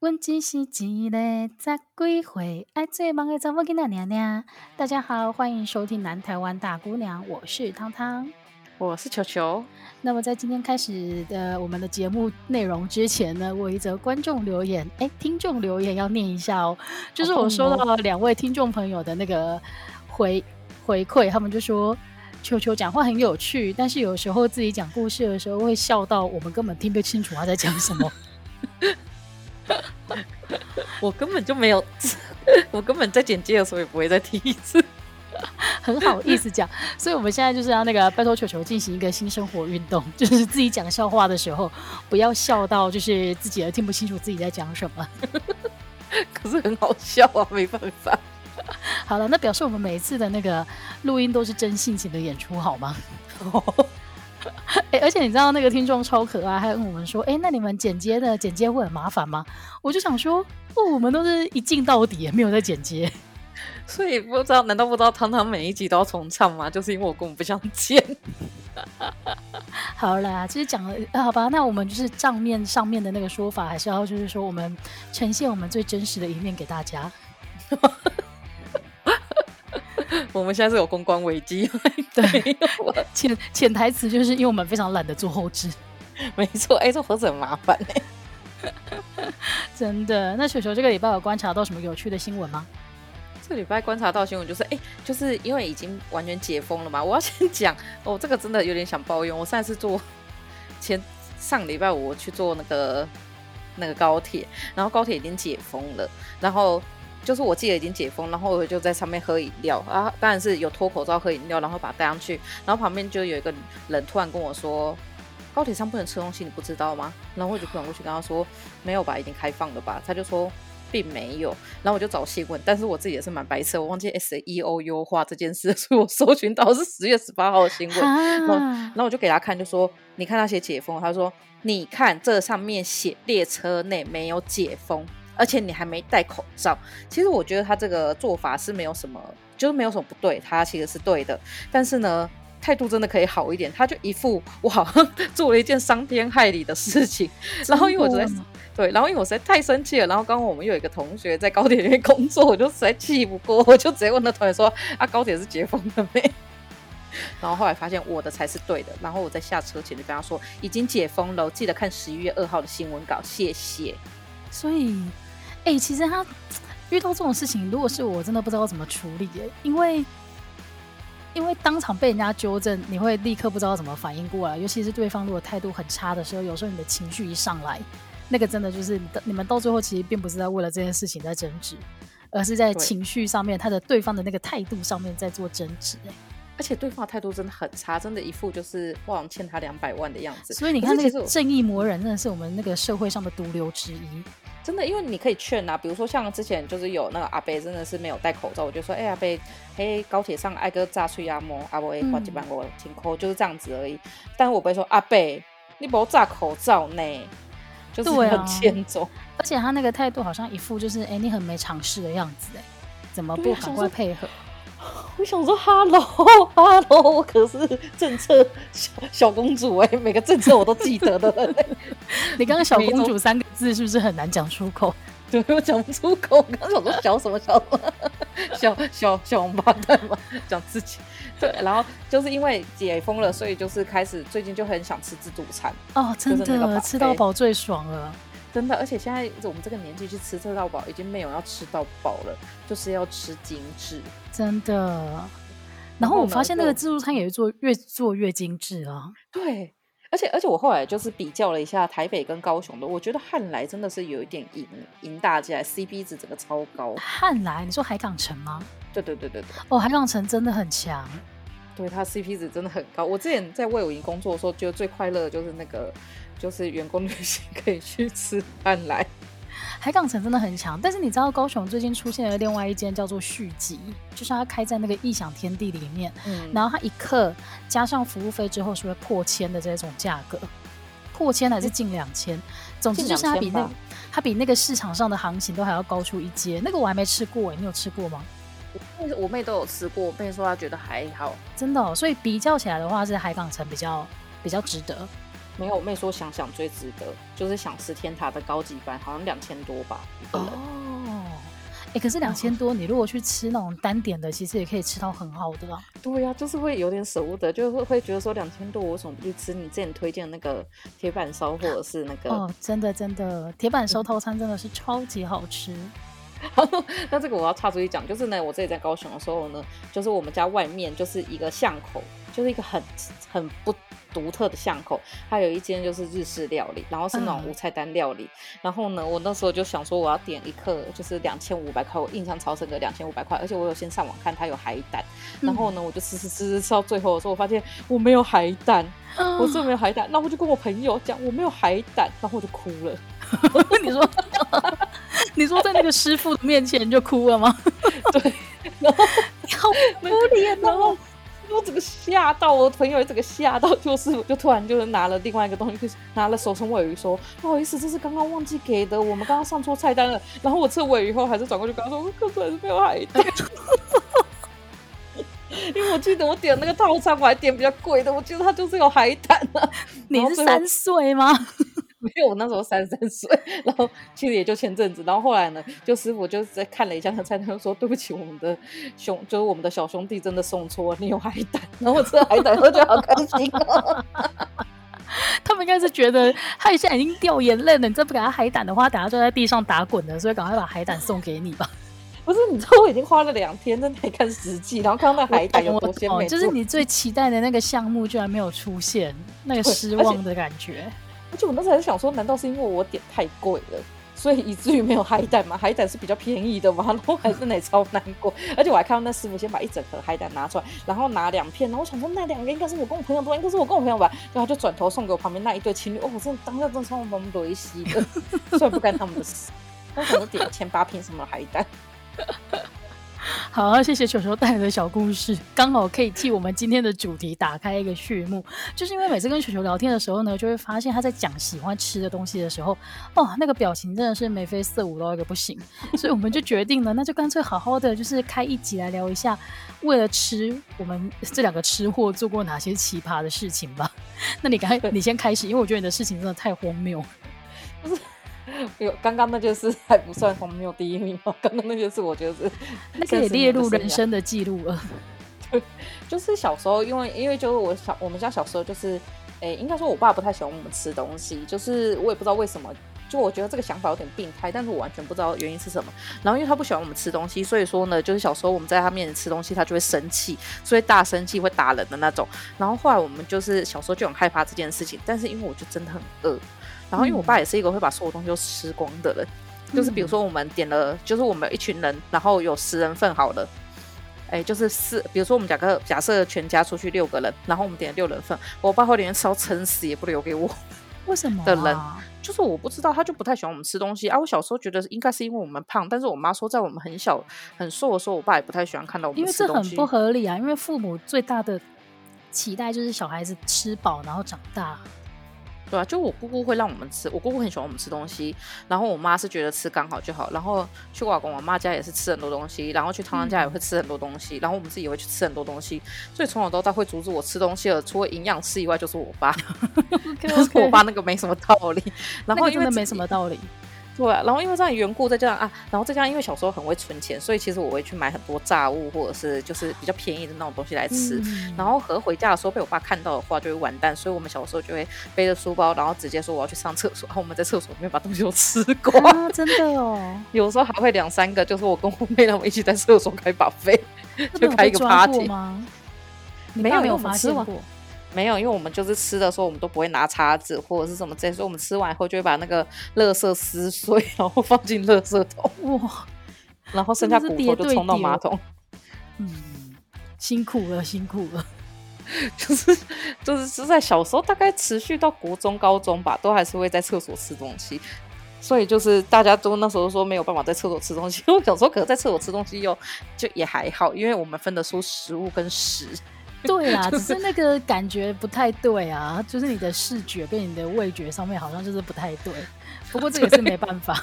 阮只是一个十几岁爱做梦的查某囡仔娘娘。大家好，欢迎收听南台湾大姑娘，我是汤汤，我是球球。那么在今天开始的我们的节目内容之前呢，我有一则观众留言，哎，听众留言要念一下哦。就是我收到了两位听众朋友的那个回回馈，他们就说球球讲话很有趣，但是有时候自己讲故事的时候会笑到我们根本听不清楚他在讲什么。我根本就没有，我根本在剪接的时候也不会再听一次，很好意思讲。所以我们现在就是要那个拜托球球进行一个新生活运动，就是自己讲笑话的时候不要笑到就是自己也听不清楚自己在讲什么。可是很好笑啊，没办法。好了，那表示我们每一次的那个录音都是真性情的演出，好吗？哎、欸，而且你知道那个听众超可爱，还问我们说：“哎、欸，那你们剪接的剪接会很麻烦吗？”我就想说：“哦，我们都是一镜到底，没有在剪接。”所以不知道，难道不知道汤汤每一集都要重唱吗？就是因为我根本不想剪。好啦，其实讲了、啊，好吧，那我们就是账面上面的那个说法，还是要就是说，我们呈现我们最真实的一面给大家。我们现在是有公关危机，对，潜潜台词就是因为我们非常懒得做后置，没错，哎、欸，这盒子很麻烦真的。那球球这个礼拜有观察到什么有趣的新闻吗？这礼拜观察到新闻就是，哎、欸，就是因为已经完全解封了嘛。我要先讲，哦，这个真的有点想抱怨。我上次坐前上礼拜五我去坐那个那个高铁，然后高铁已经解封了，然后。就是我记得已经解封，然后我就在上面喝饮料啊，当然是有脱口罩喝饮料，然后把它带上去，然后旁边就有一个人突然跟我说，高铁上不能吃东西，你不知道吗？然后我就转过去跟他说，没有吧，已经开放了吧？他就说并没有，然后我就找新闻，但是我自己也是蛮白痴，我忘记 SEO 优化这件事，所以我搜寻到是十月十八号的新闻，然后然后我就给他看，就说你看那些解封，他说你看这上面写列车内没有解封。而且你还没戴口罩，其实我觉得他这个做法是没有什么，就是没有什么不对，他其实是对的。但是呢，态度真的可以好一点，他就一副我好像做了一件伤天害理的事情。然后因为我实在对，然后因为我实在太生气了。然后刚刚我们有一个同学在高铁里面工作，我就实在气不过，我就直接问那同学说：“啊，高铁是解封了没？”然后后来发现我的才是对的。然后我在下车前就跟他说：“已经解封了，记得看十一月二号的新闻稿，谢谢。”所以。哎、欸，其实他遇到这种事情，如果是我，真的不知道怎么处理耶。因为，因为当场被人家纠正，你会立刻不知道怎么反应过来。尤其是对方如果态度很差的时候，有时候你的情绪一上来，那个真的就是你们到最后其实并不是在为了这件事情在争执，而是在情绪上面，他的对方的那个态度上面在做争执。哎，而且对方的态度真的很差，真的一副就是我好像欠他两百万的样子。所以你看，那个正义魔人真的是我们那个社会上的毒瘤之一。真的，因为你可以劝啊，比如说像之前就是有那个阿贝真的是没有戴口罩，我就说，哎、欸、阿贝，嘿高铁上挨个炸碎阿莫阿伯哎花几万我停口就是这样子而已。但是我不会说阿贝，你不要炸口罩呢，就是很欠揍、啊。而且他那个态度好像一副就是哎、欸、你很没常识的样子哎，怎么不赶快配合？我想说哈喽哈喽，我可是政策小小公主哎，每个政策我都记得的。你刚刚“小公主”三个字是不是很难讲出口？对，我讲不出口。刚刚想说小什么小 什么，小小小王八蛋嘛，讲自己。对，然后就是因为解封了，所以就是开始最近就很想吃自助餐哦，真的吃到饱最爽了。真的，而且现在我们这个年纪去吃吃到饱，已经没有要吃到饱了，就是要吃精致，真的。然后我发现那个自助餐也是做越做越精致啊。对，而且而且我后来就是比较了一下台北跟高雄的，我觉得汉来真的是有一点赢赢大家，CP 值整个超高。汉来，你说海港城吗？对对对对对。哦，海港城真的很强，对，它 CP 值真的很高。我之前在魏武营工作的时候，觉得最快乐的就是那个。就是员工旅行可以去吃汉来，海港城真的很强。但是你知道高雄最近出现了另外一间叫做续集，就是它开在那个异想天地里面，嗯，然后它一克加上服务费之后是会破千的这种价格，破千还是近两千，总之就是它比那它比那个市场上的行情都还要高出一阶。那个我还没吃过，你有吃过吗？我我妹都有吃过，我妹说她觉得还好，真的哦。所以比较起来的话，是海港城比较比较值得。没有，我妹说想想最值得，就是想吃天塔的高级版，好像两千多吧一个人。哦，哎、欸，可是两千多，你如果去吃那种单点的，其实也可以吃到很好的啦。对呀、啊，就是会有点舍不得，就会会觉得说两千多，我为什么不去吃你之前推荐的那个铁板烧，或者是那个？哦，真的真的，铁板烧套餐真的是超级好吃。好 那这个我要插出去讲，就是呢，我自己在高雄的时候呢，就是我们家外面就是一个巷口，就是一个很很不独特的巷口，它有一间就是日式料理，然后是那种无菜单料理。嗯、然后呢，我那时候就想说我要点一客就是两千五百块，我印象超深的两千五百块，而且我有先上网看它有海胆。然后呢，我就吃吃吃吃吃到最后的时候，我发现我没有海胆，嗯、我真的没有海胆。那我就跟我朋友讲我没有海胆，然后我就哭了。你说？你说在那个师傅的面前就哭了吗？对，然后好可怜哦，我整个吓到，我朋友也整个吓到，就是我就突然就是拿了另外一个东西，拿了手冲尾鱼，说不好意思，这是刚刚忘记给的，我们刚刚上错菜单了。然后我吃了鮪鱼以后，还是转过去跟他说，可是还是没有海胆，因为我记得我点那个套餐，我还点比较贵的，我记得它就是有海胆啊。你是三岁吗？没有，我那时候三十三岁，然后其实也就前阵子，然后后来呢，就师傅就在看了一下那菜单，就说对不起，我们的兄就是我们的小兄弟真的送错了，你有海胆，然后我吃了海胆，我觉得好开心哦。他们应该是觉得他现在已经掉眼泪了，你再不给他海胆的话，等下就在地上打滚了，所以赶快把海胆送给你吧。不是，你知道我已经花了两天在那里看实际，然后看到那海胆有多鲜美，就是你最期待的那个项目居然没有出现，那个失望的感觉。而且我那时候还想说，难道是因为我点太贵了，所以以至于没有海胆吗？海胆是比较便宜的嘛，然后还是那超难过。而且我还看到那师傅先把一整盒海胆拿出来，然后拿两片，然后我想说那两个应该是我跟我朋友的，应该是我跟我朋友吧，然后就转头送给我旁边那一对情侣。哦，我真的当下真的超懵懂一西的，虽然不干他们的事，我想说点千八片什么海胆。好，谢谢球球带来的小故事，刚好可以替我们今天的主题打开一个序幕。就是因为每次跟球球聊天的时候呢，就会发现他在讲喜欢吃的东西的时候，哦，那个表情真的是眉飞色舞到一个不行。所以我们就决定了，那就干脆好好的，就是开一集来聊一下，为了吃，我们这两个吃货做过哪些奇葩的事情吧。那你赶快，你先开始，因为我觉得你的事情真的太荒谬。不是。有刚刚那件事还不算荒谬第一名吗？刚刚那 件事我觉得是那可以列入人生的记录了。对，就是小时候，因为因为就是我小我们家小时候就是，诶、欸，应该说我爸不太喜欢我们吃东西，就是我也不知道为什么，就我觉得这个想法有点病态，但是我完全不知道原因是什么。然后因为他不喜欢我们吃东西，所以说呢，就是小时候我们在他面前吃东西，他就会生气，所以大生气会打人的那种。然后后来我们就是小时候就很害怕这件事情，但是因为我就真的很饿。然后，因为我爸也是一个会把所有东西都吃光的人，嗯、就是比如说我们点了，就是我们一群人，然后有十人份好了，哎，就是四，比如说我们假设假设全家出去六个人，然后我们点了六人份，我爸会连吃到撑死也不留给我。为什么、啊？的人就是我不知道，他就不太喜欢我们吃东西啊。我小时候觉得应该是因为我们胖，但是我妈说在我们很小很瘦的时候，我爸也不太喜欢看到我们吃东西。因为这很不合理啊，因为父母最大的期待就是小孩子吃饱然后长大。对啊，就我姑姑会让我们吃，我姑姑很喜欢我们吃东西，然后我妈是觉得吃刚好就好，然后去我老公我妈家也是吃很多东西，然后去汤汤家也会吃很多东西，嗯、然后我们自己也会去吃很多东西，所以从小到大会阻止我吃东西的，除了营养师以外，就是我爸，就 Okay, 是我爸那个没什么道理，然后因为没什么道理。对啊，然后因为这样缘故，再加上啊，然后再加上因为小时候很会存钱，所以其实我会去买很多炸物或者是就是比较便宜的那种东西来吃。嗯、然后和回家的时候被我爸看到的话，就会完蛋。所以我们小时候就会背着书包，然后直接说我要去上厕所，然后我们在厕所里面把东西都吃光。啊、真的哦，有时候还会两三个，就是我跟我妹他们一起在厕所开 buffet，就开一个 party 吗？没有没有发现过。没有，因为我们就是吃的时候，我们都不会拿叉子或者是什么这些，所以我们吃完以后就会把那个垃圾撕碎，然后放进垃圾桶。哇！然后剩下骨头就冲到马桶。嗯，辛苦了，辛苦了。就是就是是在小时候，大概持续到国中、高中吧，都还是会在厕所吃东西。所以就是大家都那时候说没有办法在厕所吃东西，因为小时候可能在厕所吃东西又就也还好，因为我们分得出食物跟屎。对啦，只是那个感觉不太对啊，就是你的视觉跟你的味觉上面好像就是不太对。不过这也是没办法。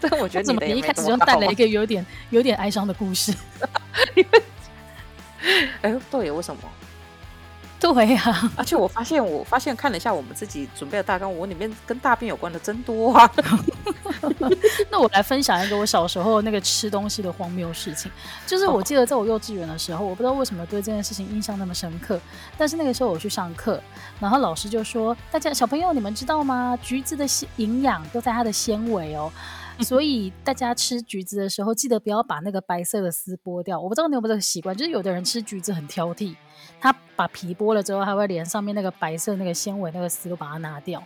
但我觉得 你，你一开始就带了一个有点有点哀伤的故事。哎，对，为什么？对呀、啊，而且我发现，我发现看了一下我们自己准备的大纲，我里面跟大便有关的真多啊。那我来分享一个我小时候那个吃东西的荒谬事情，就是我记得在我幼稚园的时候，我不知道为什么对这件事情印象那么深刻。但是那个时候我去上课，然后老师就说：“大家小朋友，你们知道吗？橘子的营养都在它的纤维哦。”所以大家吃橘子的时候，记得不要把那个白色的丝剥掉。我不知道你有没有这个习惯，就是有的人吃橘子很挑剔，他把皮剥了之后，还会连上面那个白色那个纤维那个丝都把它拿掉。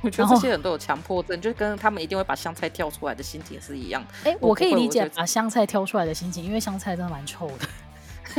我觉得这些人都有强迫症，就跟他们一定会把香菜挑出来的心情是一样的。哎、欸，我可以理解把香菜挑出来的心情，因为香菜真的蛮臭的。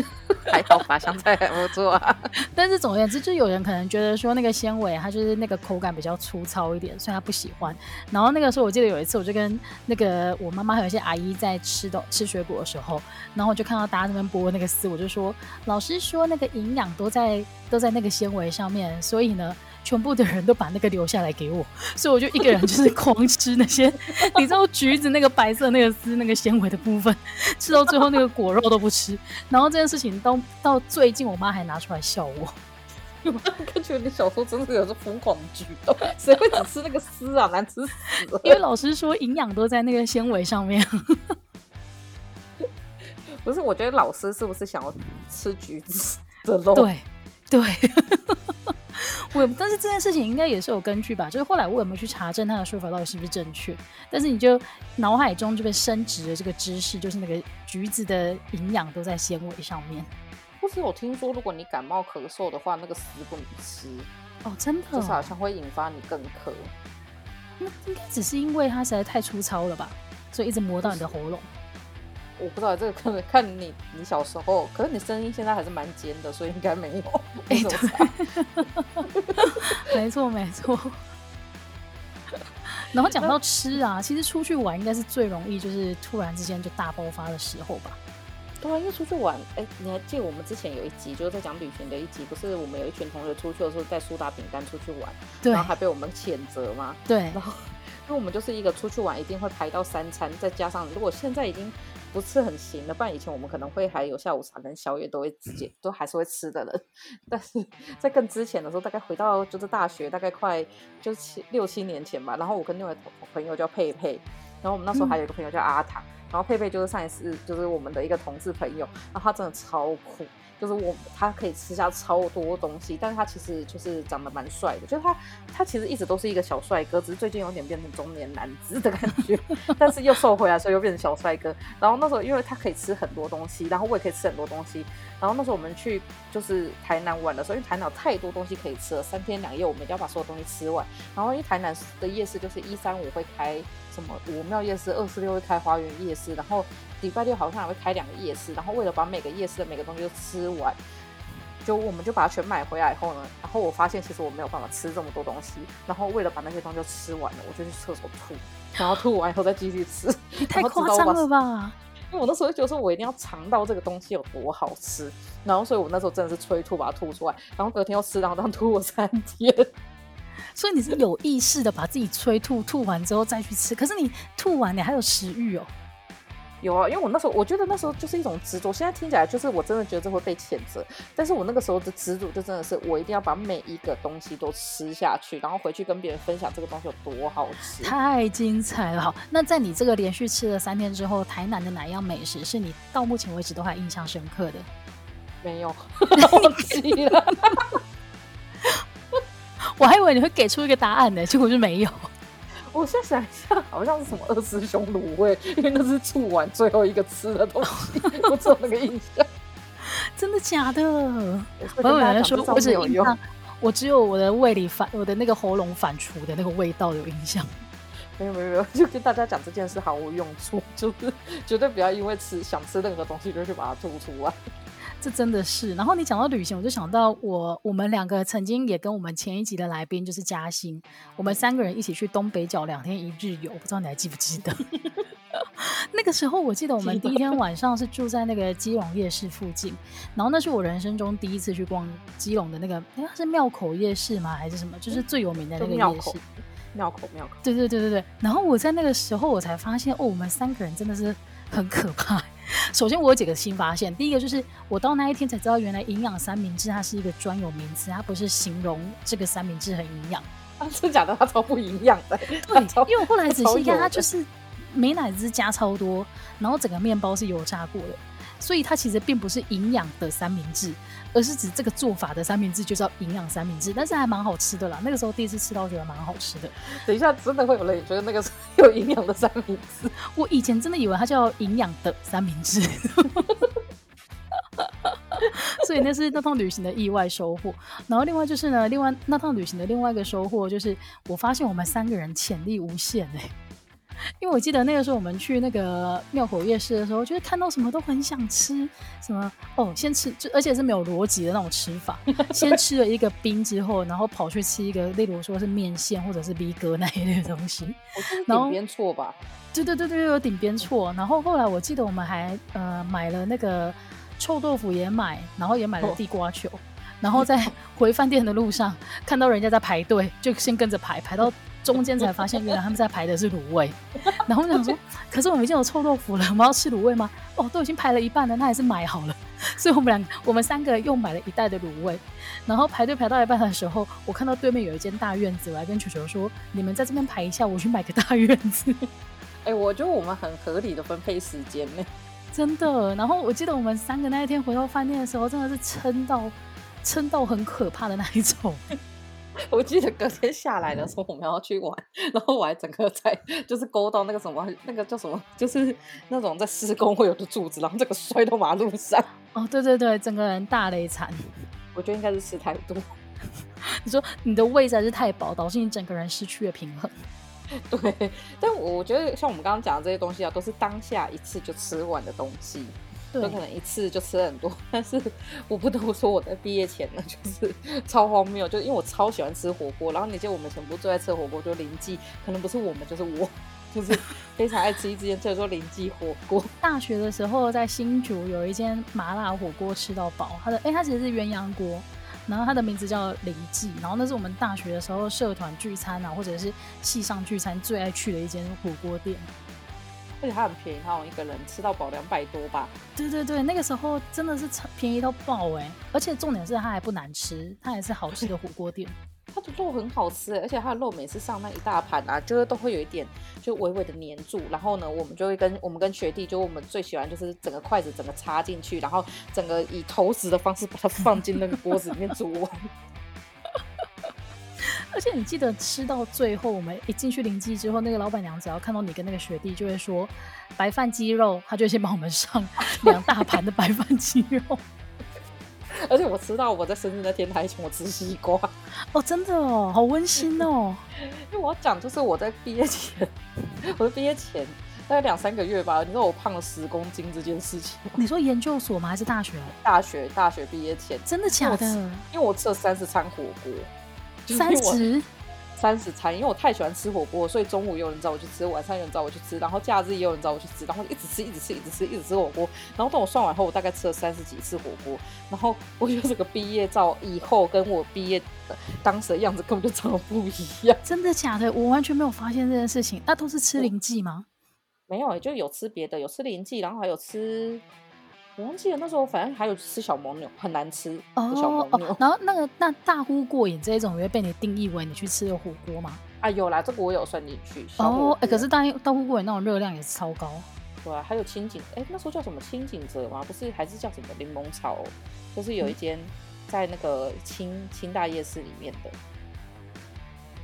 还好法香菜还不错啊，但是总而言之，就有人可能觉得说那个纤维它就是那个口感比较粗糙一点，所以他不喜欢。然后那个时候我记得有一次，我就跟那个我妈妈还有一些阿姨在吃的吃水果的时候，然后我就看到大家在那边剥那个丝，我就说老师说那个营养都在都在那个纤维上面，所以呢。全部的人都把那个留下来给我，所以我就一个人就是狂吃那些，你知道橘子那个白色那个丝那个纤维的部分，吃到最后那个果肉都不吃。然后这件事情到到最近，我妈还拿出来笑我。我感觉你小时候真的有这疯狂的举动，谁会只吃那个丝啊？难吃死了！因为老师说营养都在那个纤维上面。不是，我觉得老师是不是想要吃橘子的肉？对对。我，但是这件事情应该也是有根据吧？就是后来我有没有去查证他的说法到底是不是正确？但是你就脑海中就被升值了这个知识，就是那个橘子的营养都在纤维上面。不是有听说，如果你感冒咳嗽的话，那个丝不能吃哦，真的，就是好像会引发你更咳。那应该只是因为它实在太粗糙了吧，所以一直磨到你的喉咙。我不知道这个可能看你你小时候，可是你声音现在还是蛮尖的，所以应该没有。哎、欸，没错没错。然后讲到吃啊，其实出去玩应该是最容易，就是突然之间就大爆发的时候吧。对啊，因为出去玩，哎、欸，你还记得我们之前有一集就是在讲旅行的一集，不是我们有一群同学出去的时候带苏打饼干出去玩，对，然后还被我们谴责吗？对，然后因为我们就是一个出去玩一定会排到三餐，再加上如果现在已经。不是很行的，不然以前我们可能会还有下午茶跟宵夜都会直接都还是会吃的人，但是在更之前的时候，大概回到就是大学，大概快就是七六七年前吧。然后我跟另外一个朋友叫佩佩，然后我们那时候还有一个朋友叫阿唐，然后佩佩就是上一次就是我们的一个同事朋友，然后他真的超酷。就是我，他可以吃下超多东西，但是他其实就是长得蛮帅的，就是他，他其实一直都是一个小帅哥，只是最近有点变成中年男子的感觉，但是又瘦回来，所以又变成小帅哥。然后那时候，因为他可以吃很多东西，然后我也可以吃很多东西。然后那时候我们去就是台南玩的时候，因为台南有太多东西可以吃了，三天两夜我们一定要把所有东西吃完。然后因为台南的夜市就是一三五会开什么五庙夜市，二四六会开花园夜市，然后。礼拜六好像还会开两个夜市，然后为了把每个夜市的每个东西都吃完，就我们就把它全买回来以后呢，然后我发现其实我没有办法吃这么多东西，然后为了把那些东西都吃完了，我就去厕所吐，然后吐完以后再继续吃。你太夸张了吧？因为我那时候就觉得说我一定要尝到这个东西有多好吃，然后所以我那时候真的是催吐把它吐出来，然后隔天又吃，然后这样吐了三天。所以你是有意识的把自己催吐，吐完之后再去吃，可是你吐完你还有食欲哦。有啊，因为我那时候我觉得那时候就是一种执着，现在听起来就是我真的觉得这会被谴责，但是我那个时候的执着就真的是我一定要把每一个东西都吃下去，然后回去跟别人分享这个东西有多好吃，太精彩了。好，那在你这个连续吃了三天之后，台南的哪一样美食是你到目前为止都还印象深刻的？没有，忘记了。我还以为你会给出一个答案呢，结果就没有。我现在想一下，好像是什么二师兄卤味，因为那是醋完最后一个吃的东西，我只有那个印象。真的假的？我有人说我只有印象，我只有我的胃里反，我的那个喉咙反刍的那个味道有印象。没有没有没有，就跟大家讲这件事毫无用处，就是绝对不要因为吃想吃任何东西就去把它吐出来。这真的是，然后你讲到旅行，我就想到我我们两个曾经也跟我们前一集的来宾就是嘉兴，我们三个人一起去东北角两天一日游，不知道你还记不记得？那个时候我记得我们第一天晚上是住在那个基隆夜市附近，然后那是我人生中第一次去逛基隆的那个，哎，是庙口夜市吗？还是什么？就是最有名的那个夜市。庙口庙口。对对对对对。然后我在那个时候我才发现，哦，我们三个人真的是很可怕。首先我有几个新发现，第一个就是我到那一天才知道，原来营养三明治它是一个专有名词，它不是形容这个三明治很营养。啊，真假的？它超不营养的。对，因为我后来仔细看，它就是美乃滋加超多，然后整个面包是油炸过的。所以它其实并不是营养的三明治，而是指这个做法的三明治就叫营养三明治，但是还蛮好吃的啦。那个时候第一次吃到，觉得蛮好吃的。等一下，真的会有人觉得那个是 有营养的三明治？我以前真的以为它叫营养的三明治，所以那是那趟旅行的意外收获。然后另外就是呢，另外那趟旅行的另外一个收获就是，我发现我们三个人潜力无限哎、欸。因为我记得那个时候我们去那个庙口夜市的时候，就是看到什么都很想吃，什么哦，先吃就而且是没有逻辑的那种吃法，先吃了一个冰之后，然后跑去吃一个，例如说是面线或者是 B 哥那一类的东西，然后点边错吧？对对对对，有顶边错。然后后来我记得我们还呃买了那个臭豆腐也买，然后也买了地瓜球，哦、然后在回饭店的路上看到人家在排队，就先跟着排排到。中间才发现，原来他们在排的是卤味，然后我想说，可是我们已经有臭豆腐了，我们要吃卤味吗？哦，都已经排了一半了，那还是买好了。所以我们两个，我们三个又买了一袋的卤味，然后排队排到一半的时候，我看到对面有一间大院子，我还跟球球说：“你们在这边排一下，我去买个大院子。”哎，我觉得我们很合理的分配时间呢，真的。然后我记得我们三个那一天回到饭店的时候，真的是撑到撑到很可怕的那一种。我记得隔天下来的时候，我们要去玩，然后我还整个在就是勾到那个什么，那个叫什么，就是那种在施工会有的柱子，然后这个摔到马路上。哦，对对对，整个人大雷惨。我觉得应该是吃太多。你说你的胃实在是太饱，导致你整个人失去了平衡。对，但我觉得像我们刚刚讲的这些东西啊，都是当下一次就吃完的东西。有可能一次就吃了很多，但是我不得不说，我在毕业前呢，就是超荒谬，就是因为我超喜欢吃火锅，然后你记得我们全部最爱吃火锅，就林记，可能不是我们，就是我，就是非常爱吃一间叫做林记火锅。大学的时候在新竹有一间麻辣火锅吃到饱，它的哎、欸，它其实是鸳鸯锅，然后它的名字叫林记，然后那是我们大学的时候社团聚餐啊，或者是系上聚餐最爱去的一间火锅店。而且它很便宜，它一个人吃到饱两百多吧。对对对，那个时候真的是便宜到爆哎！而且重点是它还不难吃，它还是好吃的火锅店。它的肉很好吃，而且它的肉每次上那一大盘啊，就是都会有一点就微微的黏住。然后呢，我们就会跟我们跟学弟，就我们最喜欢就是整个筷子整个插进去，然后整个以投食的方式把它放进那个锅子里面煮完。而且你记得吃到最后，我们一进去灵记之后，那个老板娘只要看到你跟那个学弟，就会说白饭鸡肉，他就先帮我们上 两大盘的白饭鸡肉。而且我吃到我在生日那天，他还请我吃西瓜。哦，真的哦，好温馨哦。因为我要讲，就是我在毕业前，我在毕业前大概两三个月吧，你知道我胖了十公斤这件事情。你说研究所吗？还是大学？大学，大学毕业前。真的假的？因为我吃了三十餐火锅。三十，三十餐，因为我太喜欢吃火锅，所以中午有人找我去吃，晚上有人找我去吃，然后假日也有人找我去吃，然后一直吃，一直吃，一直吃，一直吃火锅。然后等我算完后，我大概吃了三十几次火锅。然后我觉得这个毕业照以后跟我毕业的当时的样子根本就长得不一样。真的假的？我完全没有发现这件事情。那都是吃林记吗？没有，就有吃别的，有吃林记，然后还有吃。我忘记了那时候，反正还有吃小蒙牛，很难吃。哦，小蒙牛。然后那个那大呼过瘾这一种，会被你定义为你去吃的火锅吗？啊，有啦，这个我有算进去。哦，哎、欸，可是大大呼过瘾那种热量也是超高。对啊，还有清景，哎、欸，那时候叫什么清景泽吗？不是，还是叫什么柠檬草？就是有一间在那个清清大夜市里面的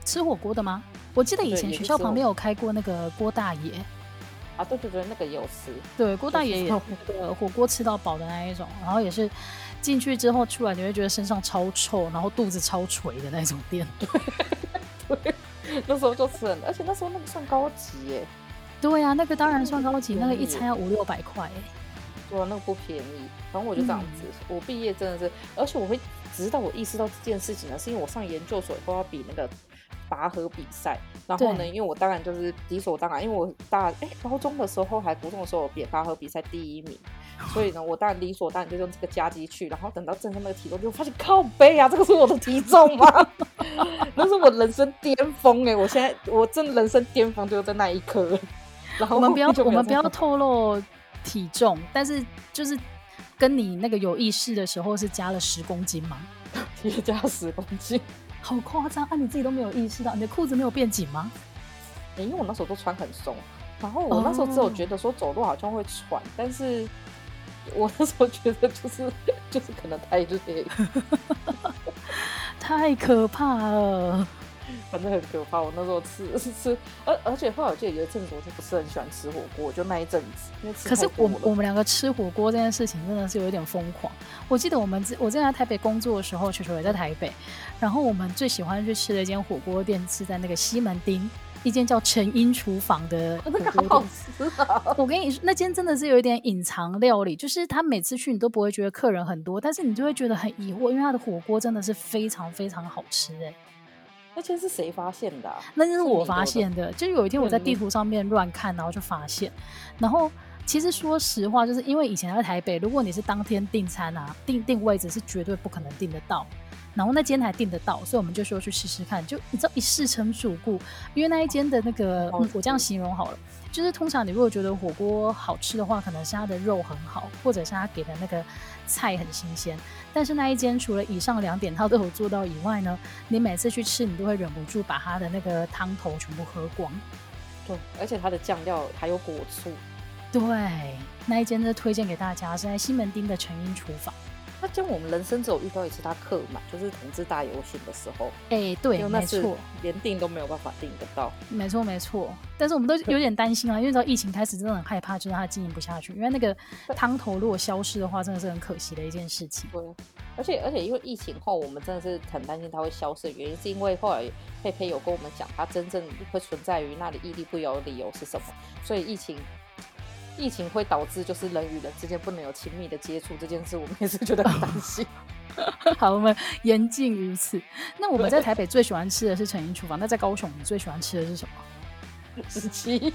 吃火锅的吗？我记得以前学校旁边有开过那个郭大爷。啊，对对对，那个也有吃。对，郭大爷也有那个火锅吃到饱的那一种，然后也是进去之后出来，你会觉得身上超臭，然后肚子超垂的那种店。对，对，那时候就吃了，而且那时候那个算高级耶。对呀、啊，那个当然算高级，那个一餐要五六百块。对啊，那个不便宜。反正我就这样子，嗯、我毕业真的是，而且我会直到我意识到这件事情呢，是因为我上研究所以后要比那个。拔河比赛，然后呢，因为我当然就是理所当然，因为我大哎高中的时候还国中的时候，比拔河比赛第一名，所以呢，我当然理所当然就用这个加机去，然后等到正上那个体重，就发现靠背啊，这个是我的体重吗？那是我人生巅峰哎！我现在我真的人生巅峰就在那一刻。然后我们不要我们不要透露体重，但是就是跟你那个有意识的时候是加了十公斤吗？也加十公斤，好夸张啊！你自己都没有意识到，你的裤子没有变紧吗？欸，因为我那时候都穿很松，然后我那时候只有觉得说走路好像会喘，oh. 但是 我那时候觉得就是 就是可能太累，太可怕了。反正很可怕，我那时候吃是 吃，而而且后来我记得有一阵子我就不是很喜欢吃火锅，就那一阵子。可是我我们两个吃火锅这件事情真的是有一点疯狂。我记得我们我在台北工作的时候，球球也在台北，然后我们最喜欢去吃的一间火锅店是在那个西门町一间叫陈英厨房的 火锅店。那个好吃啊！我跟你说，那间真的是有一点隐藏料理，就是他每次去你都不会觉得客人很多，但是你就会觉得很疑惑，因为他的火锅真的是非常非常好吃哎。那天是谁发现的、啊？那就是我发现的。就是有一天我在地图上面乱看，然后就发现。然后其实说实话，就是因为以前在台北，如果你是当天订餐啊，订订位置是绝对不可能订得到。然后那间还订得到，所以我们就说去试试看。就你知道一试成主顾，因为那一间的那个，嗯，我这样形容好了。就是通常你如果觉得火锅好吃的话，可能是它的肉很好，或者是它给的那个菜很新鲜。但是那一间除了以上两点它都有做到以外呢，你每次去吃你都会忍不住把它的那个汤头全部喝光。对，而且它的酱料还有果醋。对，那一间呢推荐给大家是在西门町的成英厨房。那就我们人生只有遇到一次他客满，就是同志大游行的时候。哎、欸，对，没错，连订都没有办法订得到。没错，没错。但是我们都有点担心啊，因为到疫情开始，真的很害怕，就是他经营不下去。因为那个汤头如果消失的话，真的是很可惜的一件事情。对，而且而且因为疫情后，我们真的是很担心它会消失的原因，是因为后来佩佩有跟我们讲，它真正会存在于那里屹立不摇的理由是什么？所以疫情。疫情会导致就是人与人之间不能有亲密的接触这件事，我们也是觉得很担心。好，我们言尽于此。那我们在台北最喜欢吃的是成英厨房，那在高雄你最喜欢吃的是什么？十七。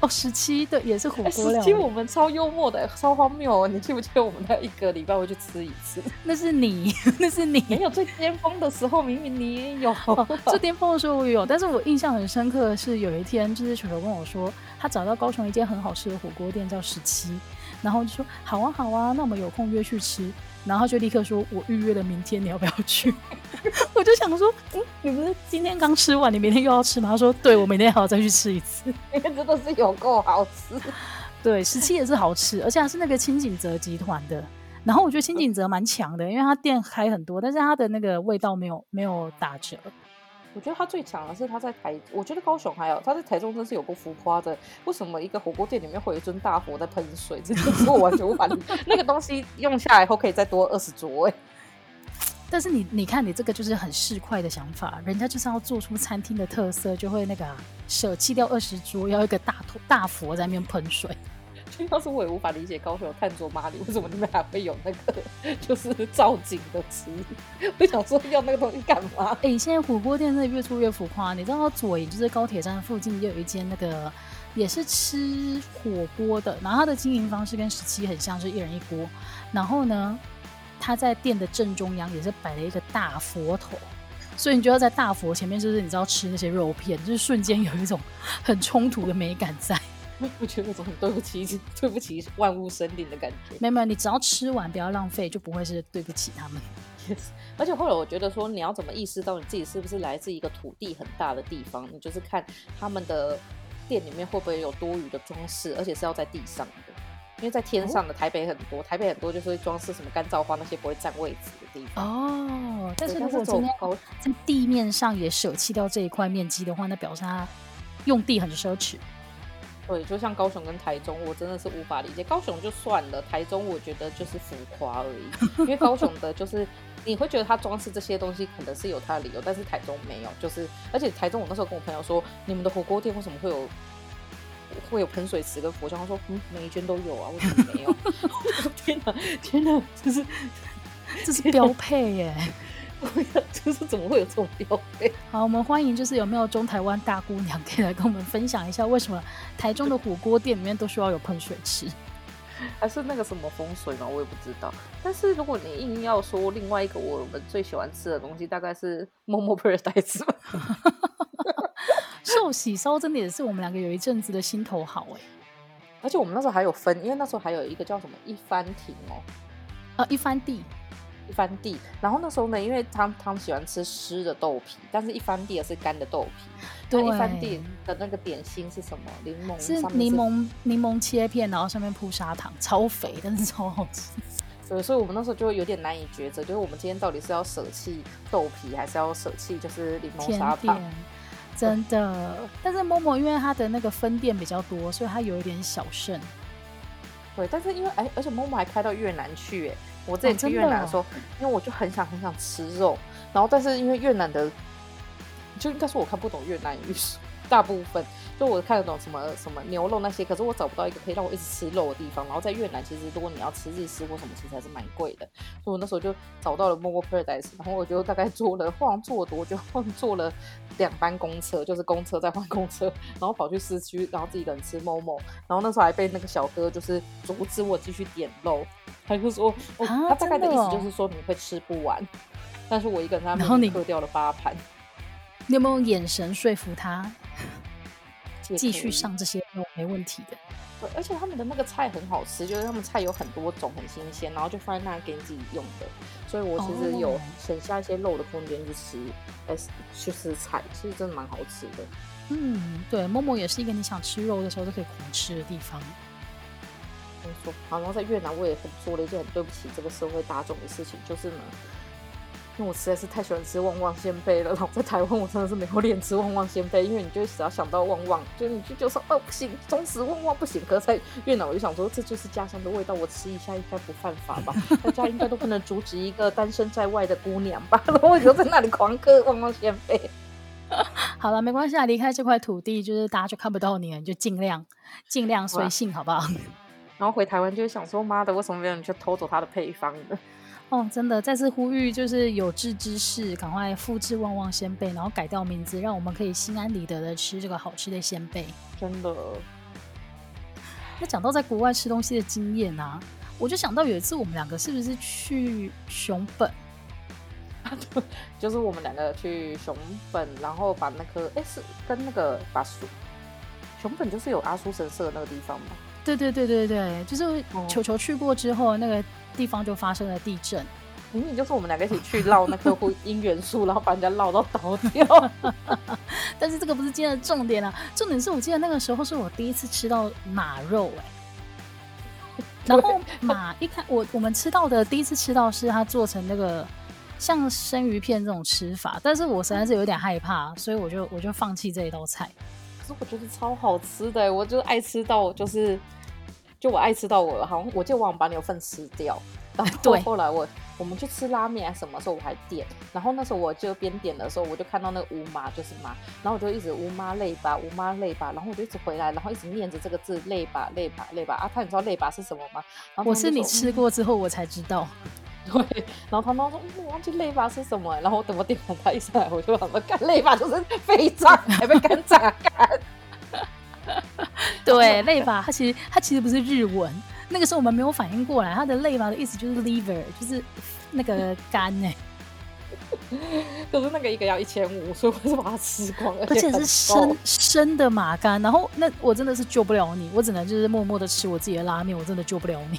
哦，十七对，也是火锅料。十七我们超幽默的，超荒谬。你记不记得我们那一个礼拜会去吃一次？那是你，那是你。没有最巅峰的时候，明明你也有。哦、最巅峰的时候我也有，但是我印象很深刻的是有一天，就是球球跟我说，他找到高雄一间很好吃的火锅店叫十七，然后就说好啊好啊，那我们有空约去吃。然后就立刻说：“我预约了明天，你要不要去？” 我就想说：“嗯，你不是今天刚吃完，你明天又要吃吗？”他说：“对，我明天还要再去吃一次，因为真的是有够好吃。”对，十七也是好吃，而且还是那个清景泽集团的。然后我觉得清景泽蛮强的，因为他店开很多，但是他的那个味道没有没有打折。我觉得他最强的是他在台，我觉得高雄还有他在台中真是有够浮夸的。为什么一个火锅店里面会有一尊大佛在喷水？这是我完全无法理解。那个东西用下来后可以再多二十桌哎。但是你你看你这个就是很市侩的想法，人家就是要做出餐厅的特色，就会那个舍弃掉二十桌，要一个大头大佛在那边喷水。要是我也无法理解高雄有炭卓玛里，为什么你们还会有那个就是造景的词？我想说要那个东西干嘛？哎、欸，现在火锅店真的越出越浮夸。你知道左营就是高铁站附近就有一间那个也是吃火锅的，然后它的经营方式跟十七很像，是一人一锅。然后呢，他在店的正中央也是摆了一个大佛头，所以你就要在大佛前面，就是你知道吃那些肉片，就是瞬间有一种很冲突的美感在。我 觉得那种很对不起，对不起万物生灵的感觉。没有没有，你只要吃完不要浪费，就不会是对不起他们。Yes. 而且后来我觉得说，你要怎么意识到你自己是不是来自一个土地很大的地方？你就是看他们的店里面会不会有多余的装饰，而且是要在地上的，因为在天上的台北很多，哦、台北很多就是会装饰什么干燥花那些不会占位置的地方。哦，但是如果今天在地面上也舍弃掉这一块面积的话，那表示他用地很奢侈。对，就像高雄跟台中，我真的是无法理解。高雄就算了，台中我觉得就是浮夸而已。因为高雄的 就是你会觉得它装饰这些东西可能是有它的理由，但是台中没有。就是而且台中，我那时候跟我朋友说，你们的火锅店为什么会有会有喷水池跟佛像？他说，嗯，每一间都有啊，为什么没有？天哪，天哪，这是这是标配耶！就 是怎么会有这种标配？好，我们欢迎，就是有没有中台湾大姑娘可以来跟我们分享一下，为什么台中的火锅店里面都需要有喷水池？还是那个什么风水嘛？我也不知道。但是如果你硬要说另外一个我们最喜欢吃的东西，大概是 Momo Paradise 吧。寿喜烧真的也是我们两个有一阵子的心头好哎。而且我们那时候还有分，因为那时候还有一个叫什么一番亭哦，呃，一番地，一番地。然后那时候呢，因为他他们喜欢吃湿的豆皮，但是一番地也是干的豆皮。对，一番地的那个点心是什么？柠檬是柠檬，柠檬切片，然后上面铺砂糖，超肥，但是超好吃。对，所以我们那时候就有点难以抉择，就是我们今天到底是要舍弃豆皮，还是要舍弃就是柠檬砂糖？真的，但是 Momo 因为它的那个分店比较多，所以它有一点小剩。对，但是因为哎，而且 Momo 还开到越南去，哎，我之前去越南的时候，哦哦、因为我就很想很想吃肉，然后但是因为越南的，就应该说我看不懂越南语，大部分。就我看得懂什么什么牛肉那些，可是我找不到一个可以让我一直吃肉的地方。然后在越南，其实如果你要吃日式或什么，其实还是蛮贵的。所以我那时候就找到了 Momo Paradise，然后我就大概坐了，好像坐多久？坐了两班公车，就是公车再换公车，然后跑去市区，然后自己一个人吃 Momo。然后那时候还被那个小哥就是阻止我继续点肉，他就说，哦，他大概的意思就是说你会吃不完。但是我一个人在那边喝掉了八盘。你有没有眼神说服他？继续上这些肉没问题的，对，而且他们的那个菜很好吃，就是他们菜有很多种，很新鲜，然后就放在那给你自己用的，所以我其实有省下一些肉的空间去吃，哎、哦，去吃菜，其实真的蛮好吃的。嗯，对，Momo 也是一个你想吃肉的时候就可以狂吃的地方。没错，好，然后在越南我也很做了一件很对不起这个社会大众的事情，就是呢。因为我实在是太喜欢吃旺旺仙贝了，然后在台湾我真的是没有脸吃旺旺仙贝，因为你就只要想到旺旺，就你就就说哦不行，忠实旺旺不行。可是在越南我就想说，这就是家乡的味道，我吃一下应该不犯法吧？大家应该都不能阻止一个单身在外的姑娘吧？然 后我就在那里狂嗑旺旺仙贝。好了，没关系啊，离开这块土地，就是大家就看不到你了，你就尽量尽量随性，好不好？然后回台湾就想说，妈的，为什么没有人去偷走他的配方呢？哦，真的，再次呼吁，就是有志之士，赶快复制旺旺仙贝，然后改掉名字，让我们可以心安理得的吃这个好吃的仙贝。真的。那讲到在国外吃东西的经验啊，我就想到有一次我们两个是不是去熊本？就是我们两个去熊本，然后把那颗，哎，是跟那个把书，熊本就是有阿苏神社的那个地方吗？对对对对对，就是球球去过之后那个。地方就发生了地震，明明就是我们两个一起去 绕那棵姻缘树，然后把人家绕到倒掉。但是这个不是今天的重点啊，重点是我记得那个时候是我第一次吃到马肉哎、欸，然后马一看我我们吃到的第一次吃到是它做成那个像生鱼片这种吃法，但是我实在是有点害怕，所以我就我就放弃这一道菜。我觉得超好吃的，我就爱吃到就是。就我爱吃到我，好像我就忘了把你有份吃掉。然后后来我我们去吃拉面还是什么时候我还点，然后那时候我就边点的时候我就看到那个乌妈就是妈，然后我就一直乌妈累吧乌妈累吧，然后我就一直回来，然后一直念着这个字累吧累吧累吧啊，他你知道累吧是什么吗？然后我是你吃过之后我才知道，对，然后他妈说我忘记肋巴是什么，然后我等我点完他一上来我就把说干肋巴就是肥皂还被干榨干。对，类吧，它其实它其实不是日文。那个时候我们没有反应过来，它的类吧的意思就是 liver，就是那个肝呢。可是那个一个要一千五，所以我是把它吃光了，而且是生生的马肝。然后那我真的是救不了你，我只能就是默默的吃我自己的拉面，我真的救不了你。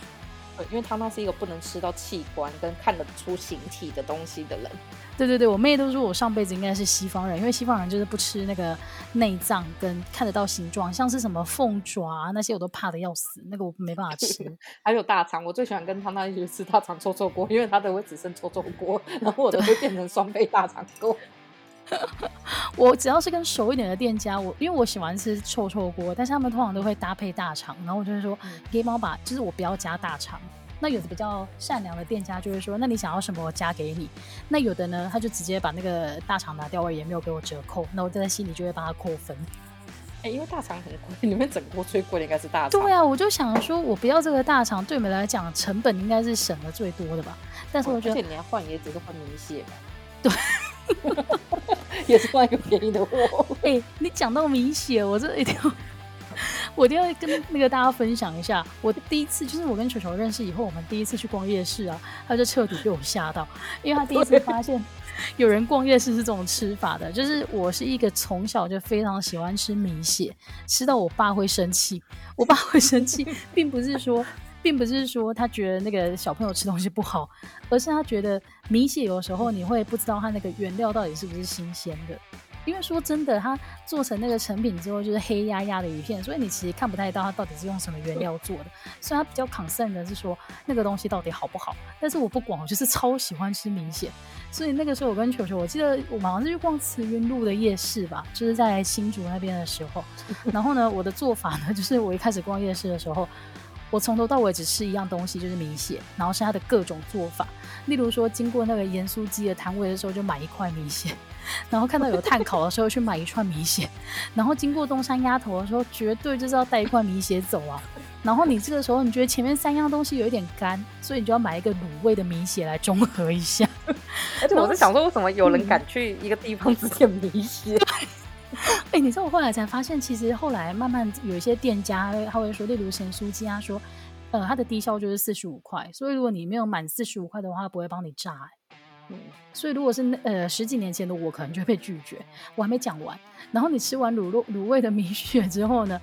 因为他妈是一个不能吃到器官跟看得出形体的东西的人。对对对，我妹都说我上辈子应该是西方人，因为西方人就是不吃那个内脏跟看得到形状，像是什么凤爪那些我都怕的要死，那个我没办法吃。还有大肠，我最喜欢跟他那一起吃大肠臭臭锅，因为他的会只剩臭臭锅，然后我的会变成双倍大肠锅。我只要是跟熟一点的店家，我因为我喜欢吃臭臭锅，但是他们通常都会搭配大肠，然后我就会说，可以帮我把，就是我不要加大肠。那有的比较善良的店家就会说，那你想要什么我加给你。那有的呢，他就直接把那个大肠拿掉，也没有给我折扣，那我在心里就会帮他扣分。哎、欸，因为大肠很贵，你们整锅最贵的应该是大肠。对啊，我就想说，我不要这个大肠，对你们来讲成本应该是省的最多的吧？但是我觉得，而且你要换也只是换米血吧？对。也是换一个便宜的货。哎、你讲到米血，我这一定要，我一定要跟那个大家分享一下。我第一次就是我跟球球认识以后，我们第一次去逛夜市啊，他就彻底被我吓到，因为他第一次发现，有人逛夜市是这种吃法的，就是我是一个从小就非常喜欢吃米血，吃到我爸会生气。我爸会生气，并不是说，并不是说他觉得那个小朋友吃东西不好，而是他觉得米血有时候你会不知道他那个原料到底是不是新鲜的。因为说真的，它做成那个成品之后，就是黑压压的一片，所以你其实看不太到它到底是用什么原料做的。所以它比较 concern 的是说那个东西到底好不好。但是我不管，我就是超喜欢吃米血。所以那个时候我跟球球，我记得我们好像是去逛慈云路的夜市吧，就是在新竹那边的时候。然后呢，我的做法呢，就是我一开始逛夜市的时候，我从头到尾只吃一样东西，就是米血，然后是它的各种做法。例如说，经过那个盐酥鸡的摊位的时候，就买一块米血。然后看到有炭烤的时候，去买一串米血，然后经过东山鸭头的时候，绝对就是要带一块米血走啊。然后你这个时候，你觉得前面三样东西有一点干，所以你就要买一个卤味的米血来中和一下。而且我是想说，为什么有人敢去一个地方只点米血？哎、你知道我后来才发现，其实后来慢慢有一些店家他会说，例如咸酥鸡啊，说呃它的低消就是四十五块，所以如果你没有满四十五块的话，他不会帮你炸、欸。所以如果是呃十几年前的我，可能就会被拒绝。我还没讲完，然后你吃完卤肉卤味的米血之后呢，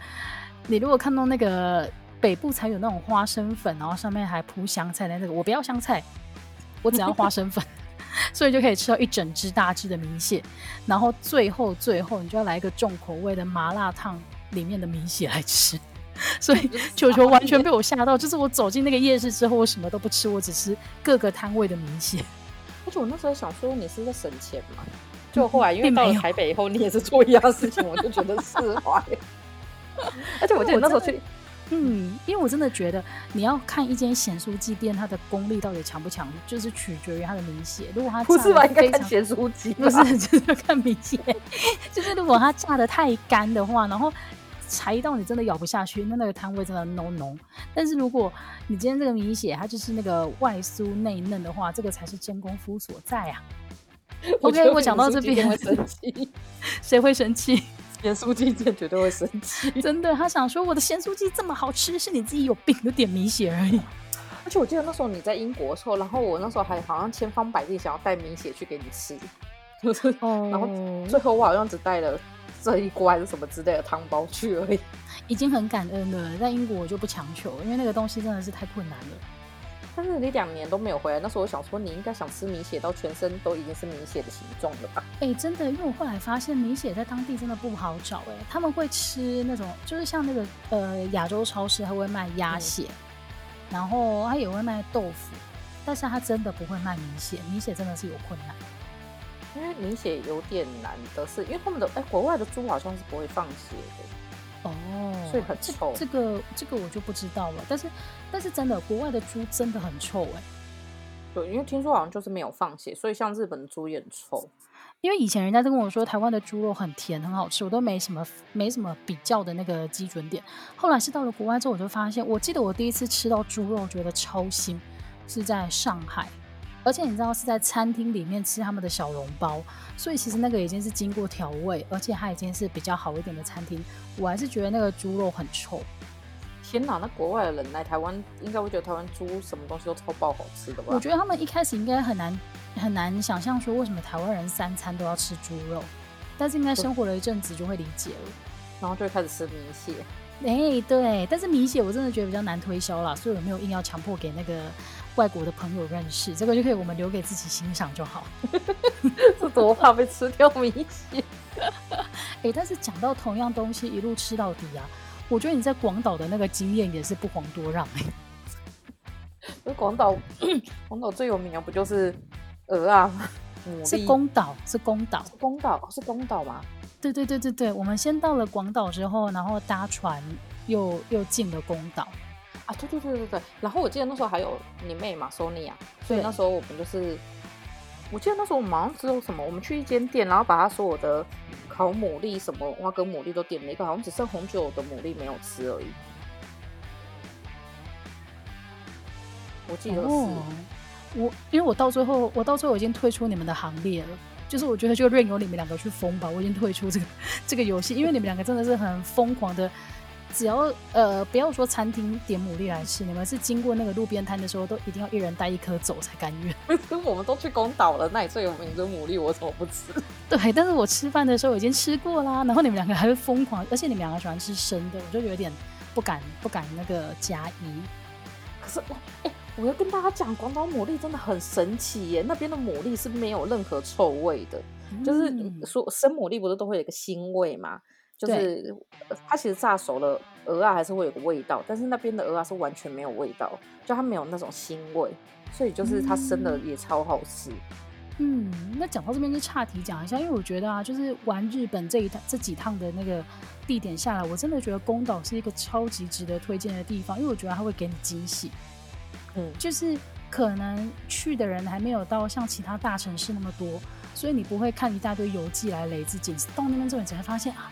你如果看到那个北部才有那种花生粉，然后上面还铺香菜的那个，我不要香菜，我只要花生粉，所以就可以吃到一整只大只的米血。然后最后最后，你就要来一个重口味的麻辣烫里面的米血来吃。所以球球完全被我吓到，就是我走进那个夜市之后，我什么都不吃，我只吃各个摊位的米血。而且我那时候想说，你是在省钱嘛？就后来因为到了台北以后，你也是做一样事情，我就觉得释怀。而且我记得那时候去，嗯，因为我真的觉得你要看一间咸酥鸡店，它的功力到底强不强，就是取决于它的米血。如果它不是吧？应该看咸酥鸡，不是 就是要看米血。就是如果它炸的太干的话，然后。柴到你真的咬不下去，那那个摊位真的 no no。但是如果你今天这个米血，它就是那个外酥内嫩的话，这个才是真功夫所在啊。OK，我讲到这边，会生气，谁会生气？咸酥鸡店绝对会生气。真的，他想说我的咸酥鸡这么好吃，是你自己有病，有点米血而已。而且我记得那时候你在英国的时候，然后我那时候还好像千方百计想要带米血去给你吃，就是，然后最后我好像只带了。这一关什么之类的汤包去而已，已经很感恩了。在英国我就不强求，因为那个东西真的是太困难了。但是你两年都没有回来，那时候我想说你应该想吃米血到全身都已经是米血的形状了吧？哎、欸，真的，因为我后来发现米血在当地真的不好找。哎，他们会吃那种，就是像那个呃亚洲超市，他会卖鸭血，嗯、然后他也会卖豆腐，但是他真的不会卖米血，米血真的是有困难。因为米血有点难的是，因为他们的哎、欸，国外的猪好像是不会放血的哦，所以很臭。这，这个这个我就不知道了。但是但是真的，国外的猪真的很臭哎。对，因为听说好像就是没有放血，所以像日本的猪也很臭。因为以前人家都跟我说台湾的猪肉很甜很好吃，我都没什么没什么比较的那个基准点。后来是到了国外之后，我就发现，我记得我第一次吃到猪肉觉得超腥，是在上海。而且你知道是在餐厅里面吃他们的小笼包，所以其实那个已经是经过调味，而且它已经是比较好一点的餐厅。我还是觉得那个猪肉很臭。天哪，那国外的人来台湾，应该会觉得台湾猪什么东西都超爆好吃的吧？我觉得他们一开始应该很难很难想象说为什么台湾人三餐都要吃猪肉，但是应该生活了一阵子就会理解了，然后就会开始吃米血。哎、欸，对，但是米血我真的觉得比较难推销啦，所以我没有硬要强迫给那个。外国的朋友认识这个就可以，我们留给自己欣赏就好。这多怕被吃掉米血！哎、欸，但是讲到同样东西一路吃到底啊，我觉得你在广岛的那个经验也是不遑多让哎、欸。那广岛，广岛最有名的不就是鹅啊吗？是宫岛，是宫岛，宫岛是宫岛吗？对对对对对，我们先到了广岛之后，然后搭船又又进了宫岛。啊，对对对对对，然后我记得那时候还有你妹嘛，Sonia，所以那时候我们就是，我记得那时候我们好像只有什么，我们去一间店，然后把他所有的烤牡蛎、什么花蛤牡蛎都点了一个，好像只剩红酒的牡蛎没有吃而已。我记得是，哦、我因为我到最后，我到最后已经退出你们的行列了，就是我觉得就任由你们两个去疯吧，我已经退出这个这个游戏，因为你们两个真的是很疯狂的。只要呃不要说餐厅点牡蛎来吃，你们是经过那个路边摊的时候，都一定要一人带一颗走才甘愿。我们都去宫岛了，那里最有名的牡蛎，我怎么不吃？对，但是我吃饭的时候已经吃过啦，然后你们两个还会疯狂，而且你们两个喜欢吃生的，我就有点不敢不敢那个加一。可是我哎、欸，我要跟大家讲，广岛牡蛎真的很神奇耶，那边的牡蛎是没有任何臭味的，嗯、就是说生牡蛎不是都会有一个腥味嘛？就是它其实炸熟了，鹅啊还是会有个味道，但是那边的鹅啊是完全没有味道，就它没有那种腥味，所以就是它生的也超好吃。嗯，那讲到这边就岔题讲一下，因为我觉得啊，就是玩日本这一趟这几趟的那个地点下来，我真的觉得宫岛是一个超级值得推荐的地方，因为我觉得它会给你惊喜。嗯，就是可能去的人还没有到像其他大城市那么多，所以你不会看一大堆游记来累积景，到那边之后你才发现啊。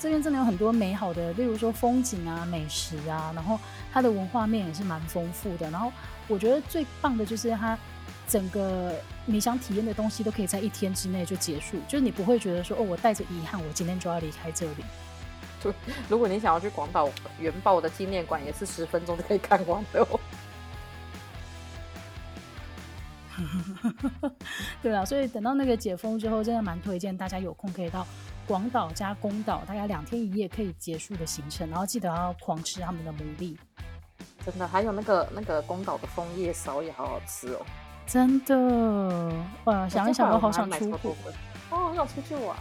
这边真的有很多美好的，例如说风景啊、美食啊，然后它的文化面也是蛮丰富的。然后我觉得最棒的就是它整个你想体验的东西都可以在一天之内就结束，就是你不会觉得说哦，我带着遗憾，我今天就要离开这里。对，如果你想要去广岛原爆的纪念馆，也是十分钟就可以看完的哦。对啊，所以等到那个解封之后，真的蛮推荐大家有空可以到广岛加宫岛，大概两天一夜可以结束的行程。然后记得要狂吃他们的牡蛎，真的，还有那个那个宫岛的枫叶烧也好好吃哦，真的，哇，想一想都好想出国哦，好想出去玩，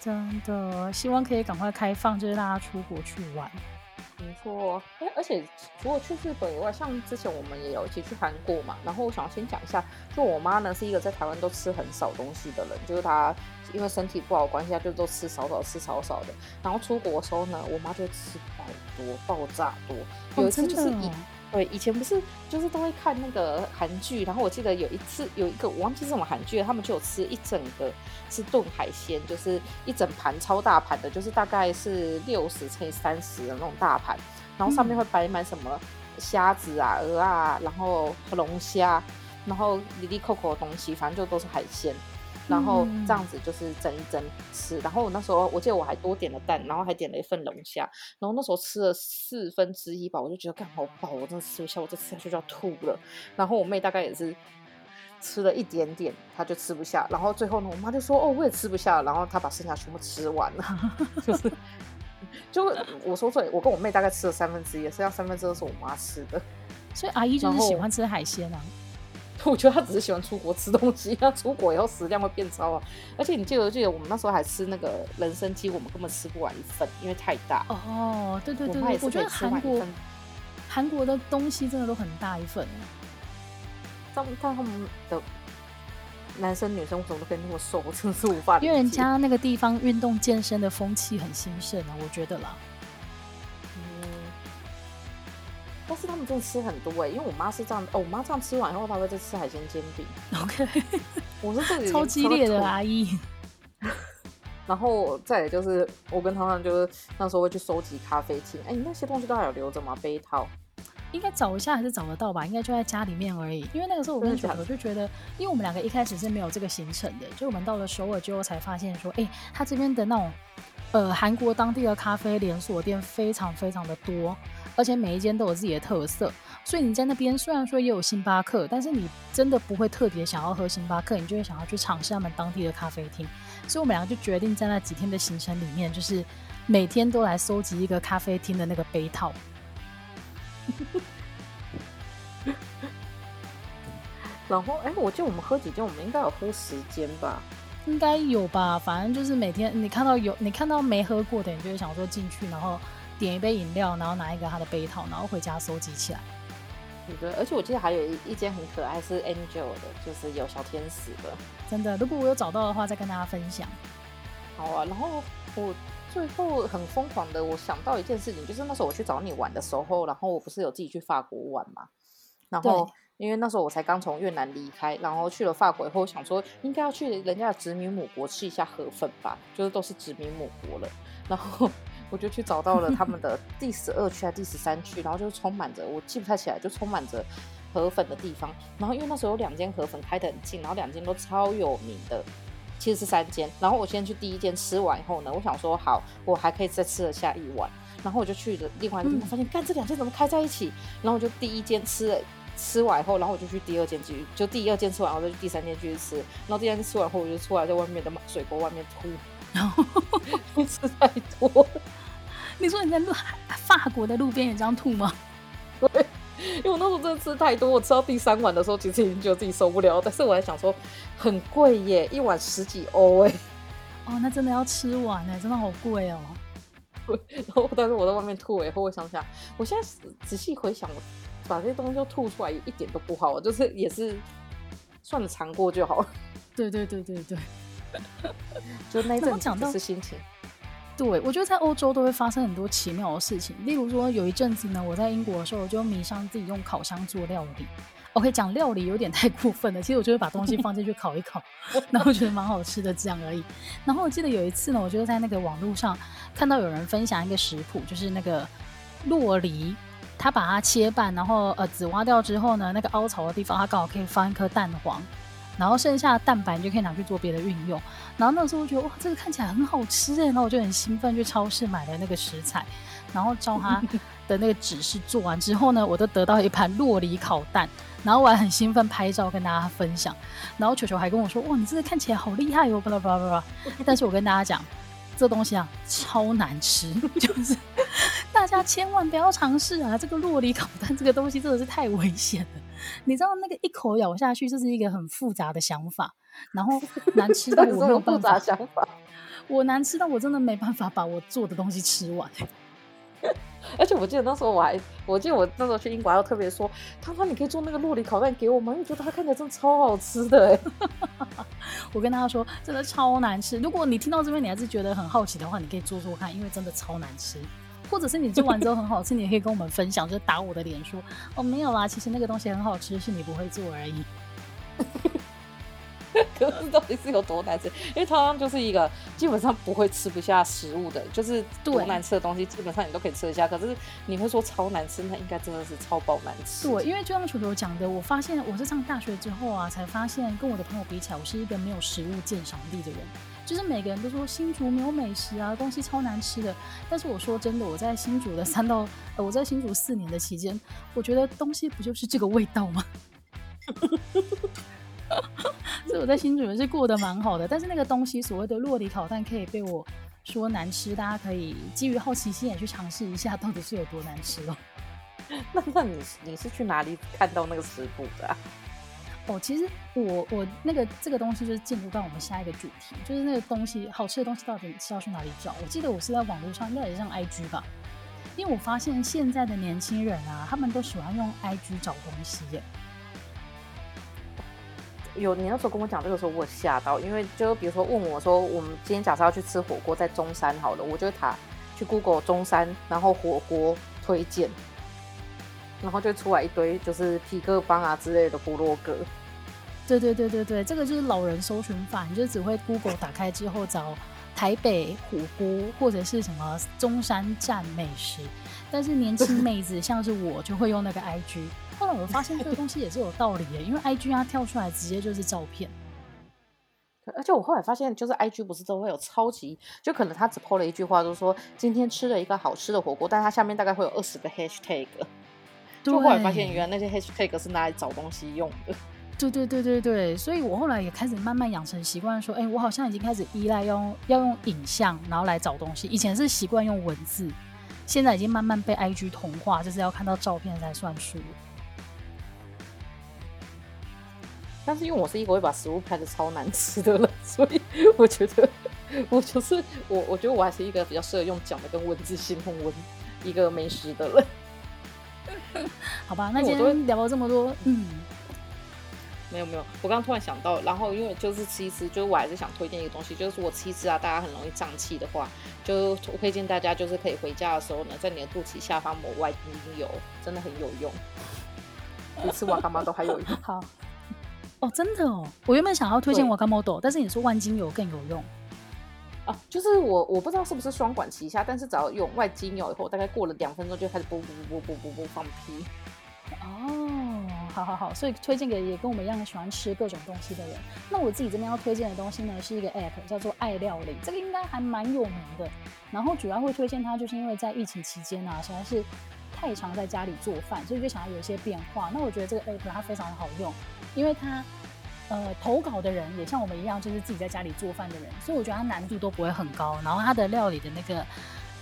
真的，希望可以赶快开放，就是大家出国去玩。没错，哎，而且除了去日本以外，像之前我们也有一起去韩国嘛。然后我想先讲一下，就我妈呢是一个在台湾都吃很少东西的人，就是她因为身体不好关系，就都吃少少，吃少少的。然后出国的时候呢，我妈就吃爆多，爆炸多。有一次就是以。对，以前不是就是都会看那个韩剧，然后我记得有一次有一个我忘记是什么韩剧，他们就有吃一整个是炖海鲜，就是一整盘超大盘的，就是大概是六十乘以三十的那种大盘，然后上面会摆满什么虾子啊、鹅啊，然后龙虾，然后里里扣扣的东西，反正就都是海鲜。然后这样子就是蒸一蒸吃，然后我那时候我记得我还多点了蛋，然后还点了一份龙虾，然后那时候吃了四分之一吧，我就觉得干好饱，我真的吃不下，我这吃下去就要吐了。然后我妹大概也是吃了一点点，她就吃不下。然后最后呢，我妈就说：“哦，我也吃不下。”然后她把剩下全部吃完了，就是就我说对，我跟我妹大概吃了三分之一，剩下三分之二是我妈吃的。所以阿姨就是喜欢吃海鲜啊。我觉得他只是喜欢出国吃东西，他出国以后食量会变超啊！而且你记得记得我们那时候还吃那个人参鸡，我们根本吃不完一份，因为太大。哦，对对对，我，我觉得韩国韩国的东西真的都很大一份。但但他们的男生女生为什么都可以那么瘦？我真是无法。因为人家那个地方运动健身的风气很兴盛啊，我觉得啦。但是他们真的吃很多哎、欸，因为我妈是这样，哦，我妈这样吃完以后，她会再吃海鲜煎饼。OK，我是这里超激烈的阿姨。然后再来就是，我跟汤汤就是那时候会去收集咖啡厅。哎，你那些东西都还有留着吗？杯套？应该找一下还是找得到吧？应该就在家里面而已。因为那个时候我跟小何就觉得，因为我们两个一开始是没有这个行程的，就我们到了首尔之后才发现说，哎，他这边的那种呃韩国当地的咖啡连锁店非常非常的多。而且每一间都有自己的特色，所以你在那边虽然说也有星巴克，但是你真的不会特别想要喝星巴克，你就会想要去尝试他们当地的咖啡厅。所以我们两个就决定在那几天的行程里面，就是每天都来收集一个咖啡厅的那个杯套。然后，哎，我记得我们喝几间，我们应该有喝十间吧？应该有吧？反正就是每天你看到有，你看到没喝过的，你就会想说进去，然后。点一杯饮料，然后拿一个他的杯套，然后回家收集起来。对，而且我记得还有一一间很可爱，是 Angel 的，就是有小天使的。真的，如果我有找到的话，再跟大家分享。好啊，然后我最后很疯狂的，我想到一件事情，就是那时候我去找你玩的时候，然后我不是有自己去法国玩嘛？然后因为那时候我才刚从越南离开，然后去了法国以后，想说应该要去人家的殖民母国吃一下河粉吧，就是都是殖民母国了，然后。我就去找到了他们的 第十二区还是第十三区，然后就充满着，我记不太起来，就充满着河粉的地方。然后因为那时候有两间河粉开得很近，然后两间都超有名的，其实是三间。然后我先去第一间吃完以后呢，我想说好，我还可以再吃得下一碗。然后我就去了另外一个地方，发现干这两间怎么开在一起？然后我就第一间吃了，吃完以后，然后我就去第二间继续，就第二间吃完，然后再去第三间继续吃。然后第二间吃完后，我就出来在外面的水沟外面吐，然后 吃太多。你说你在路法国的路边也这样吐吗？对，因为我那时候真的吃太多，我吃到第三碗的时候，其实已经觉得自己受不了。但是我还想说，很贵耶，一碗十几欧哎。哦，那真的要吃完哎，真的好贵哦。对，然后但是我在外面吐以后，我想想，我现在仔细回想，我把这些东西都吐出来，一点都不好，就是也是算了，尝过就好了。对对对对对，就那一阵子是心情。对，我觉得在欧洲都会发生很多奇妙的事情。例如说，有一阵子呢，我在英国的时候，我就迷上自己用烤箱做料理。OK，讲料理有点太过分了。其实我就会把东西放进去烤一烤，然后觉得蛮好吃的这样而已。然后我记得有一次呢，我就在那个网络上看到有人分享一个食谱，就是那个酪梨，他把它切半，然后呃籽挖掉之后呢，那个凹槽的地方，它刚好可以放一颗蛋黄。然后剩下的蛋白你就可以拿去做别的运用。然后那时候我觉得哇，这个看起来很好吃哎，然后我就很兴奋去超市买了那个食材，然后照他 的那个指示做完之后呢，我就得到一盘洛梨烤蛋，然后我还很兴奋拍照跟大家分享。然后球球还跟我说哇，你这个看起来好厉害哟，巴拉巴拉巴拉。但是我跟大家讲，这东西啊超难吃，就是大家千万不要尝试啊！这个洛梨烤蛋这个东西真的是太危险了。你知道那个一口咬下去，这是一个很复杂的想法，然后 难吃到我没有办法想法，我难吃到我真的没办法把我做的东西吃完。而且我记得那时候我还，我记得我那时候去英国还要特别说，他说你可以做那个洛里烤蛋给我吗？因为觉得它看起来真的超好吃的。我跟大家说，真的超难吃。如果你听到这边你还是觉得很好奇的话，你可以做做看，因为真的超难吃。或者是你做完之后很好吃，你也可以跟我们分享，就是打我的脸说哦，没有啦，其实那个东西很好吃，是你不会做而已。可是到底是有多难吃？因为它就是一个基本上不会吃不下食物的，就是多难吃的东西，基本上你都可以吃得下。可是你会说超难吃，那应该真的是超爆难吃。对，因为就像球球讲的，我发现我是上大学之后啊，才发现跟我的朋友比起来，我是一个没有食物鉴赏力的人。就是每个人都说新竹没有美食啊，东西超难吃的。但是我说真的，我在新竹的三到呃，我在新竹四年的期间，我觉得东西不就是这个味道吗？所以我在新竹也是过得蛮好的。但是那个东西，所谓的酪梨烤蛋，可以被我说难吃，大家可以基于好奇心也去尝试一下，到底是有多难吃哦。那那你你是去哪里看到那个食谱的啊？哦，其实我我那个这个东西就是进入到我们下一个主题，就是那个东西好吃的东西到底是要去哪里找？我记得我是在网络上，应该也是上 IG 吧，因为我发现现在的年轻人啊，他们都喜欢用 IG 找东西耶。有你那时候跟我讲这个时候，我吓到，因为就比如说问我说，我们今天假设要去吃火锅，在中山好了，我就打去 Google 中山，然后火锅推荐，然后就出来一堆就是皮克邦啊之类的部落格。对对对对对，这个就是老人搜寻法，你就只会 Google 打开之后找台北火锅或者是什么中山站美食，但是年轻妹子 像是我就会用那个 IG。后来我发现这个东西也是有道理的，因为 IG 它跳出来直接就是照片，而且我后来发现，就是 IG 不是都会有超级，就可能他只 po 了一句话，就是说今天吃了一个好吃的火锅，但它下面大概会有二十个 hashtag，就后来发现原来那些 hashtag 是拿来找东西用的。对对对对对，所以我后来也开始慢慢养成习惯，说，哎，我好像已经开始依赖用要用影像，然后来找东西。以前是习惯用文字，现在已经慢慢被 IG 同化，就是要看到照片才算数。但是因为我是一个会把食物拍的超难吃的人，所以我觉得我就是我，我觉得我还是一个比较适合用讲的跟文字形容文一个美食的人。好吧，那今天聊了这么多，嗯。没有没有，我刚刚突然想到，然后因为就是吃一吃，就是我还是想推荐一个东西，就是如果吃一吃啊，大家很容易胀气的话，就我推荐大家就是可以回家的时候呢，在你的肚脐下方抹外精油，真的很有用，比吃瓦干毛豆还有用。好，哦，真的哦，我原本想要推荐瓦干毛豆，但是你说万金油更有用就是我我不知道是不是双管齐下，但是只要用外精油以后，大概过了两分钟就开始啵啵啵啵啵啵放屁。哦。好好好，所以推荐给也跟我们一样喜欢吃各种东西的人。那我自己这边要推荐的东西呢，是一个 app 叫做爱料理，这个应该还蛮有名的。然后主要会推荐它，就是因为在疫情期间啊，实在是太常在家里做饭，所以就想要有一些变化。那我觉得这个 app 它非常的好用，因为它呃投稿的人也像我们一样，就是自己在家里做饭的人，所以我觉得它难度都不会很高。然后它的料理的那个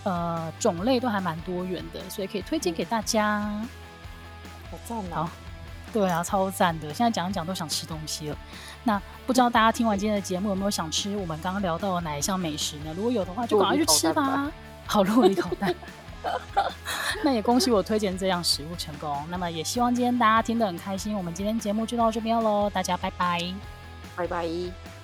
呃种类都还蛮多元的，所以可以推荐给大家。好赞啊！好，对啊，超赞的。现在讲一讲都想吃东西了。那不知道大家听完今天的节目有没有想吃我们刚刚聊到的哪一项美食呢？如果有的话，就赶快去吃吧。好，落一口蛋。那也恭喜我推荐这样食物成功。那么也希望今天大家听得很开心。我们今天节目就到这边喽，大家拜拜，拜拜。